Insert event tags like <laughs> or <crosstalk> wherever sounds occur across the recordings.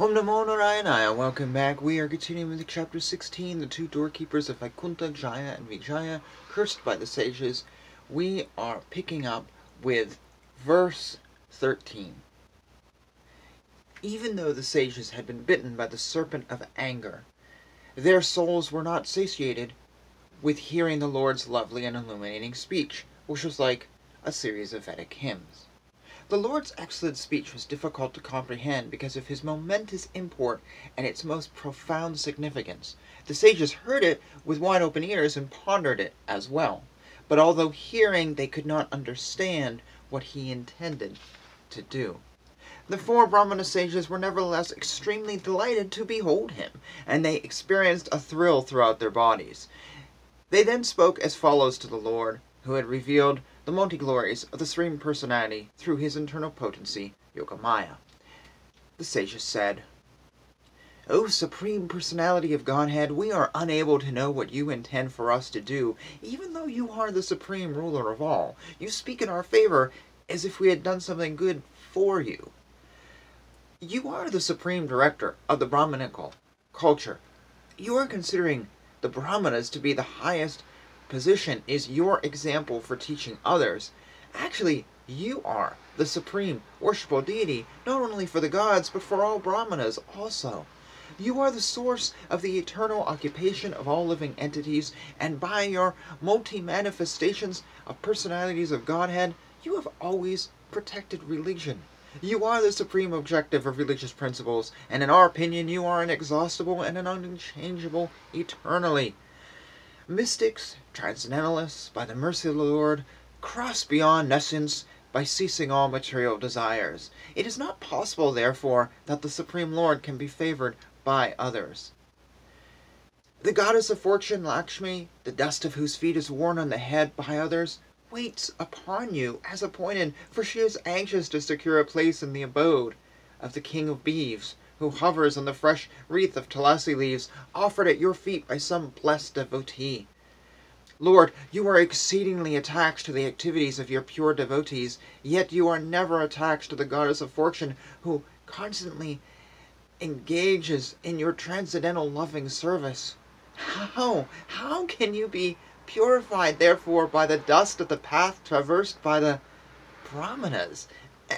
Om Namo Narayana, welcome back. We are continuing with chapter 16, the two doorkeepers of Vaikuntha, Jaya and Vijaya, cursed by the sages. We are picking up with verse 13. Even though the sages had been bitten by the serpent of anger, their souls were not satiated with hearing the Lord's lovely and illuminating speech, which was like a series of Vedic hymns. The Lord's excellent speech was difficult to comprehend because of his momentous import and its most profound significance. The sages heard it with wide open ears and pondered it as well. But although hearing, they could not understand what he intended to do. The four Brahmana sages were nevertheless extremely delighted to behold him, and they experienced a thrill throughout their bodies. They then spoke as follows to the Lord, who had revealed the multi glories of the Supreme Personality through his internal potency, Yogamaya. The sages said, O Supreme Personality of Godhead, we are unable to know what you intend for us to do, even though you are the Supreme Ruler of all. You speak in our favor as if we had done something good for you. You are the Supreme Director of the Brahmanical culture. You are considering the Brahmanas to be the highest position is your example for teaching others. Actually, you are the supreme worshipful deity, not only for the gods, but for all Brahmanas also. You are the source of the eternal occupation of all living entities, and by your multi manifestations of personalities of Godhead, you have always protected religion. You are the supreme objective of religious principles, and in our opinion, you are inexhaustible and an unchangeable eternally. Mystics, transcendentalists, by the mercy of the Lord, cross beyond nescience by ceasing all material desires. It is not possible, therefore, that the Supreme Lord can be favored by others. The goddess of fortune, Lakshmi, the dust of whose feet is worn on the head by others, waits upon you as appointed, for she is anxious to secure a place in the abode of the king of beeves, who hovers on the fresh wreath of tulasi leaves offered at your feet by some blessed devotee. Lord, you are exceedingly attached to the activities of your pure devotees, yet you are never attached to the goddess of fortune, who constantly engages in your transcendental loving service. How, how can you be purified, therefore, by the dust of the path traversed by the Brahmanas?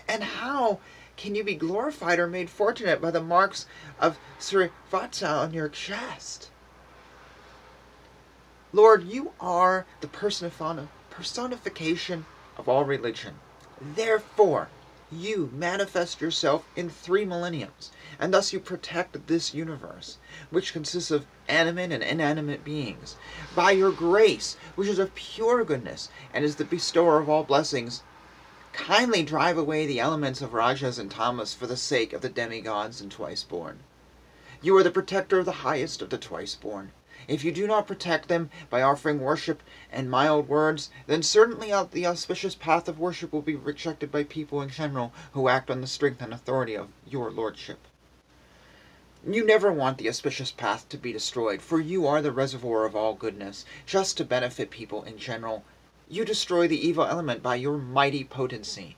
And how can you be glorified or made fortunate by the marks of Srivatsa on your chest? Lord, you are the personification of all religion. Therefore, you manifest yourself in three millenniums, and thus you protect this universe, which consists of animate and inanimate beings. By your grace, which is of pure goodness, and is the bestower of all blessings, Kindly drive away the elements of Rajas and Tamas for the sake of the demigods and twice born. You are the protector of the highest of the twice born. If you do not protect them by offering worship and mild words, then certainly the auspicious path of worship will be rejected by people in general who act on the strength and authority of your lordship. You never want the auspicious path to be destroyed, for you are the reservoir of all goodness, just to benefit people in general you destroy the evil element by your mighty potency.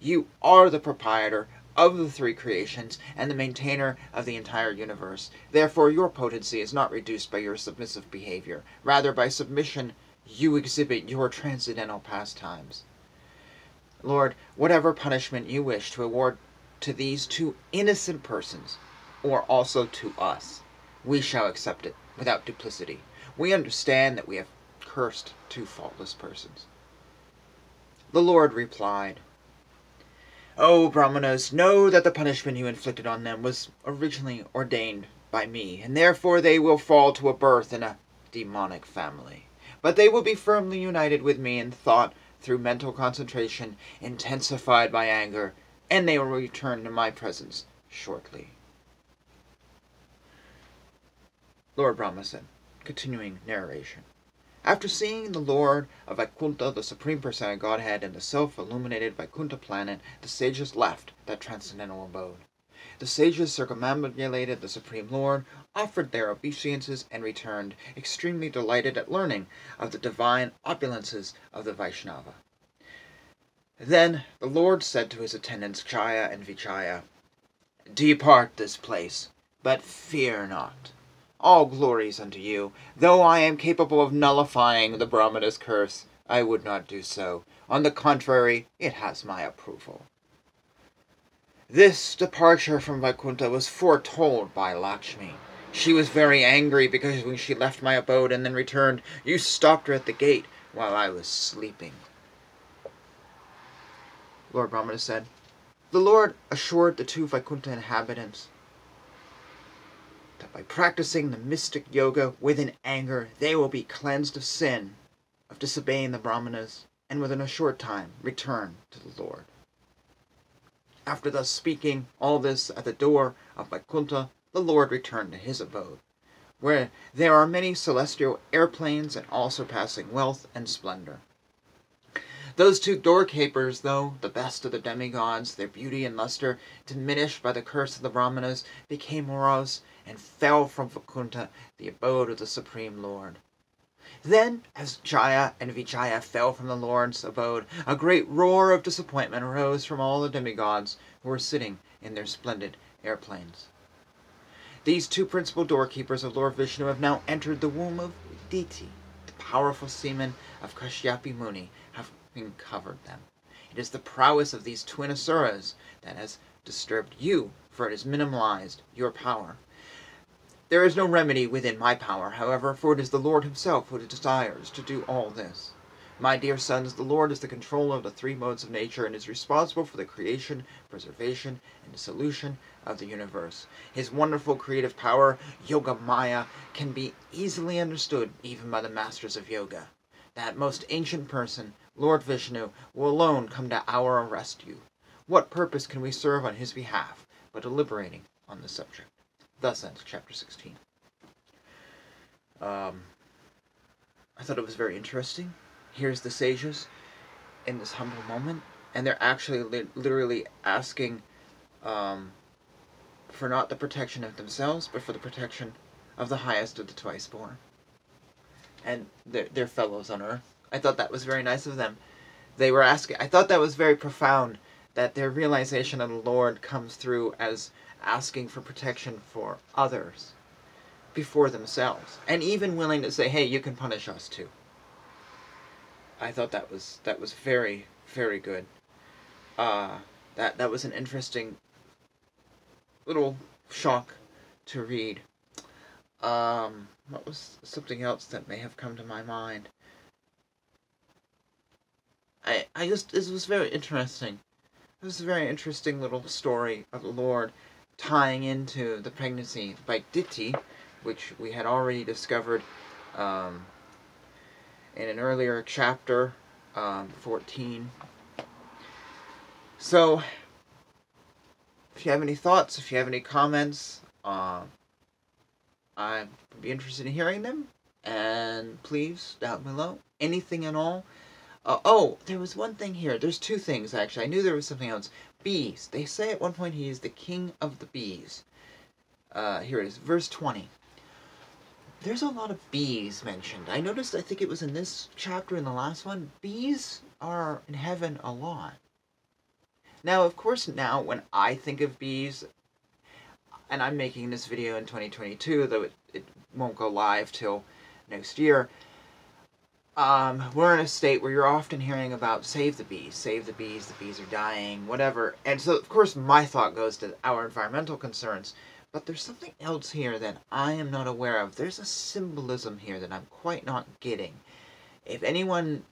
You are the proprietor of the three creations and the maintainer of the entire universe. Therefore, your potency is not reduced by your submissive behavior. Rather, by submission, you exhibit your transcendental pastimes. Lord, whatever punishment you wish to award to these two innocent persons, or also to us, we shall accept it without duplicity. We understand that we have cursed two faultless persons. The Lord replied, O Brahmanas, know that the punishment you inflicted on them was originally ordained by me, and therefore they will fall to a birth in a demonic family. But they will be firmly united with me in thought through mental concentration, intensified by anger, and they will return to my presence shortly. Lord Brahma said, continuing narration. After seeing the Lord of Vaikuntha, the Supreme Personality Godhead, and the self-illuminated Vaikuntha planet, the sages left that transcendental abode. The sages circumambulated the Supreme Lord, offered their obeisances, and returned, extremely delighted at learning of the divine opulences of the Vaishnava. Then the Lord said to his attendants Jaya and Vijaya, Depart this place, but fear not. All glories unto you. Though I am capable of nullifying the Brahmana's curse, I would not do so. On the contrary, it has my approval. This departure from Vaikuntha was foretold by Lakshmi. She was very angry because when she left my abode and then returned, you stopped her at the gate while I was sleeping. Lord Brahmana said, The Lord assured the two Vaikuntha inhabitants that by practicing the mystic yoga within anger, they will be cleansed of sin, of disobeying the Brahmanas, and within a short time return to the Lord. After thus speaking all this at the door of Vaikuntha, the Lord returned to his abode, where there are many celestial airplanes and all surpassing wealth and splendor. Those two doorkeepers, though the best of the demigods, their beauty and luster, diminished by the curse of the Brahmanas, became morose and fell from Vaikuntha, the abode of the Supreme Lord. Then, as Jaya and Vijaya fell from the Lord's abode, a great roar of disappointment arose from all the demigods who were sitting in their splendid airplanes. These two principal doorkeepers of Lord Vishnu have now entered the womb of Diti, the powerful semen of Kashyapa Muni having covered them. It is the prowess of these twin asuras that has disturbed you, for it has minimalized your power. There is no remedy within my power, however, for it is the Lord himself who desires to do all this. My dear sons, the Lord is the controller of the three modes of nature and is responsible for the creation, preservation, and dissolution of the universe. His wonderful creative power, Yoga Maya, can be easily understood even by the masters of yoga. That most ancient person, Lord Vishnu, will alone come to our rescue. What purpose can we serve on his behalf but deliberating on the subject? Thus ends chapter 16. Um, I thought it was very interesting. Here's the sages in this humble moment, and they're actually li- literally asking um, for not the protection of themselves, but for the protection of the highest of the twice born and their, their fellows on earth. I thought that was very nice of them. They were asking, I thought that was very profound that their realization of the Lord comes through as asking for protection for others before themselves and even willing to say hey you can punish us too. I thought that was that was very very good. Uh that that was an interesting little shock to read. Um what was something else that may have come to my mind? I i just this was very interesting it was a very interesting little story of the lord tying into the pregnancy by Diti, which we had already discovered um, in an earlier chapter, um, 14. So, if you have any thoughts, if you have any comments, uh, I would be interested in hearing them. And please, down below, anything at all. Uh, oh, there was one thing here. There's two things, actually. I knew there was something else bees. They say at one point he is the king of the bees. Uh, here it is, verse 20. There's a lot of bees mentioned. I noticed, I think it was in this chapter and the last one, bees are in heaven a lot. Now, of course, now when I think of bees, and I'm making this video in 2022, though it, it won't go live till next year, um, we're in a state where you're often hearing about save the bees, save the bees, the bees are dying, whatever. And so, of course, my thought goes to our environmental concerns. But there's something else here that I am not aware of. There's a symbolism here that I'm quite not getting. If anyone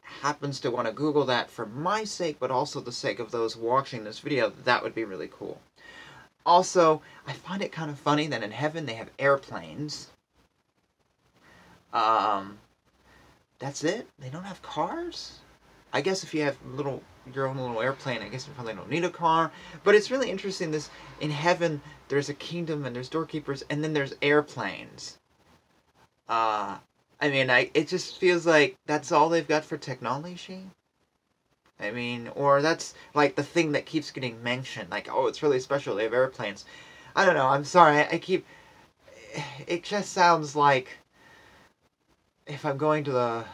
happens to want to Google that for my sake, but also the sake of those watching this video, that would be really cool. Also, I find it kind of funny that in heaven they have airplanes. Um, that's it? They don't have cars? I guess if you have little your own little airplane, I guess you probably don't need a car. But it's really interesting. This in heaven, there's a kingdom and there's doorkeepers, and then there's airplanes. Uh, I mean, I it just feels like that's all they've got for technology. I mean, or that's like the thing that keeps getting mentioned. Like, oh, it's really special. They have airplanes. I don't know. I'm sorry. I, I keep. It just sounds like if I'm going to the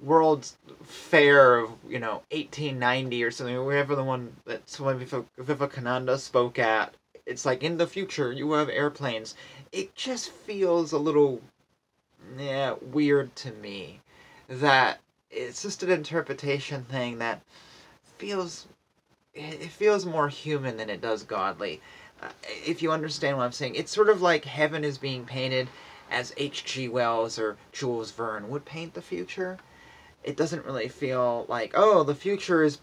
World's Fair of you know 1890 or something, wherever the one that Swami Vivekananda spoke at, it's like in the future you have airplanes. It just feels a little yeah, weird to me that it's just an interpretation thing that feels it feels more human than it does godly. Uh, if you understand what I'm saying, it's sort of like heaven is being painted as H.G. Wells or Jules Verne would paint the future. It doesn't really feel like, oh, the future is,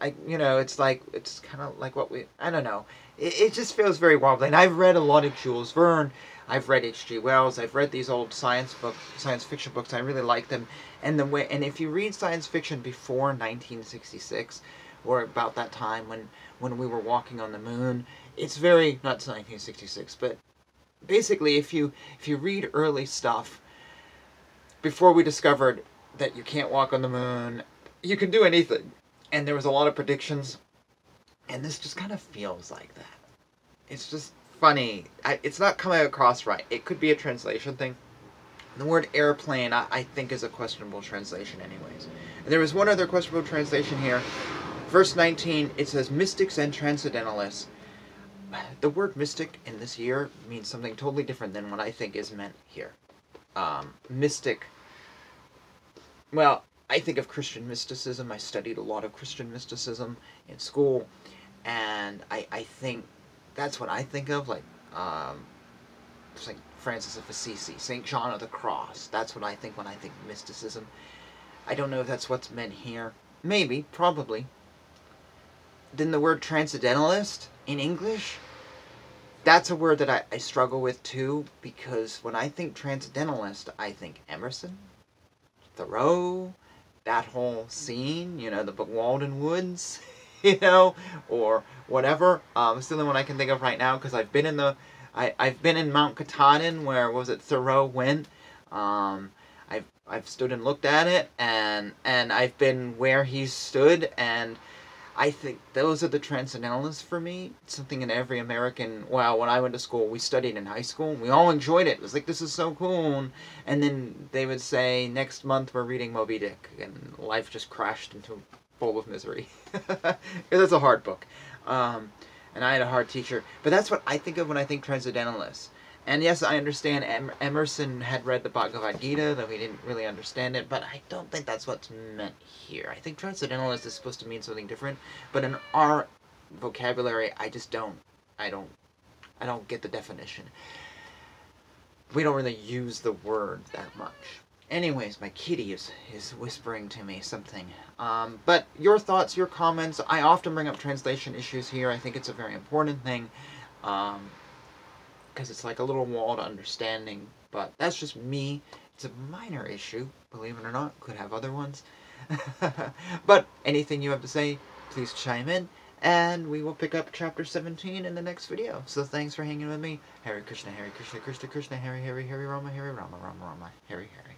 I, you know, it's like, it's kind of like what we, I don't know. It, it just feels very wobbly. And I've read a lot of Jules Verne. I've read H.G. Wells. I've read these old science book, science fiction books. I really like them. And the way, and if you read science fiction before 1966, or about that time when when we were walking on the moon, it's very not 1966, but basically, if you if you read early stuff before we discovered that you can't walk on the moon, you can do anything, and there was a lot of predictions, and this just kind of feels like that. It's just funny. I, it's not coming across right. It could be a translation thing. The word airplane, I, I think, is a questionable translation, anyways. And there was one other questionable translation here. Verse 19, it says, Mystics and Transcendentalists the word mystic in this year means something totally different than what I think is meant here. Um, mystic, well, I think of Christian mysticism. I studied a lot of Christian mysticism in school, and I, I think that's what I think of, like um, St. Francis of Assisi, St. John of the Cross. That's what I think when I think mysticism. I don't know if that's what's meant here. Maybe, probably. Then the word transcendentalist in English, that's a word that I, I struggle with too because when I think transcendentalist, I think Emerson, Thoreau, that whole scene, you know, the book Walden Woods, <laughs> you know, or whatever. Um, it's the only one I can think of right now because I've been in the, I, I've been in Mount Katahdin where was it Thoreau went. Um, I've I've stood and looked at it and and I've been where he stood and I think those are the transcendentalists for me. Something in every American. Well, when I went to school, we studied in high school. We all enjoyed it. It was like this is so cool. And then they would say, next month we're reading Moby Dick, and life just crashed into a bowl of misery. <laughs> It's a hard book, um, and I had a hard teacher. But that's what I think of when I think transcendentalists. And yes, I understand Emerson had read the Bhagavad Gita, though he didn't really understand it, but I don't think that's what's meant here. I think transcendentalist is supposed to mean something different, but in our vocabulary, I just don't. I don't. I don't get the definition. We don't really use the word that much. Anyways, my kitty is, is whispering to me something. Um, but your thoughts, your comments, I often bring up translation issues here. I think it's a very important thing. Um, because it's like a little wall to understanding. But that's just me. It's a minor issue, believe it or not. Could have other ones. <laughs> but anything you have to say, please chime in. And we will pick up chapter 17 in the next video. So thanks for hanging with me. Hare Krishna, Hare Krishna, Krishna Krishna, Hare Hare, Hare Rama, Hare Rama, Rama Rama, Hare Hare.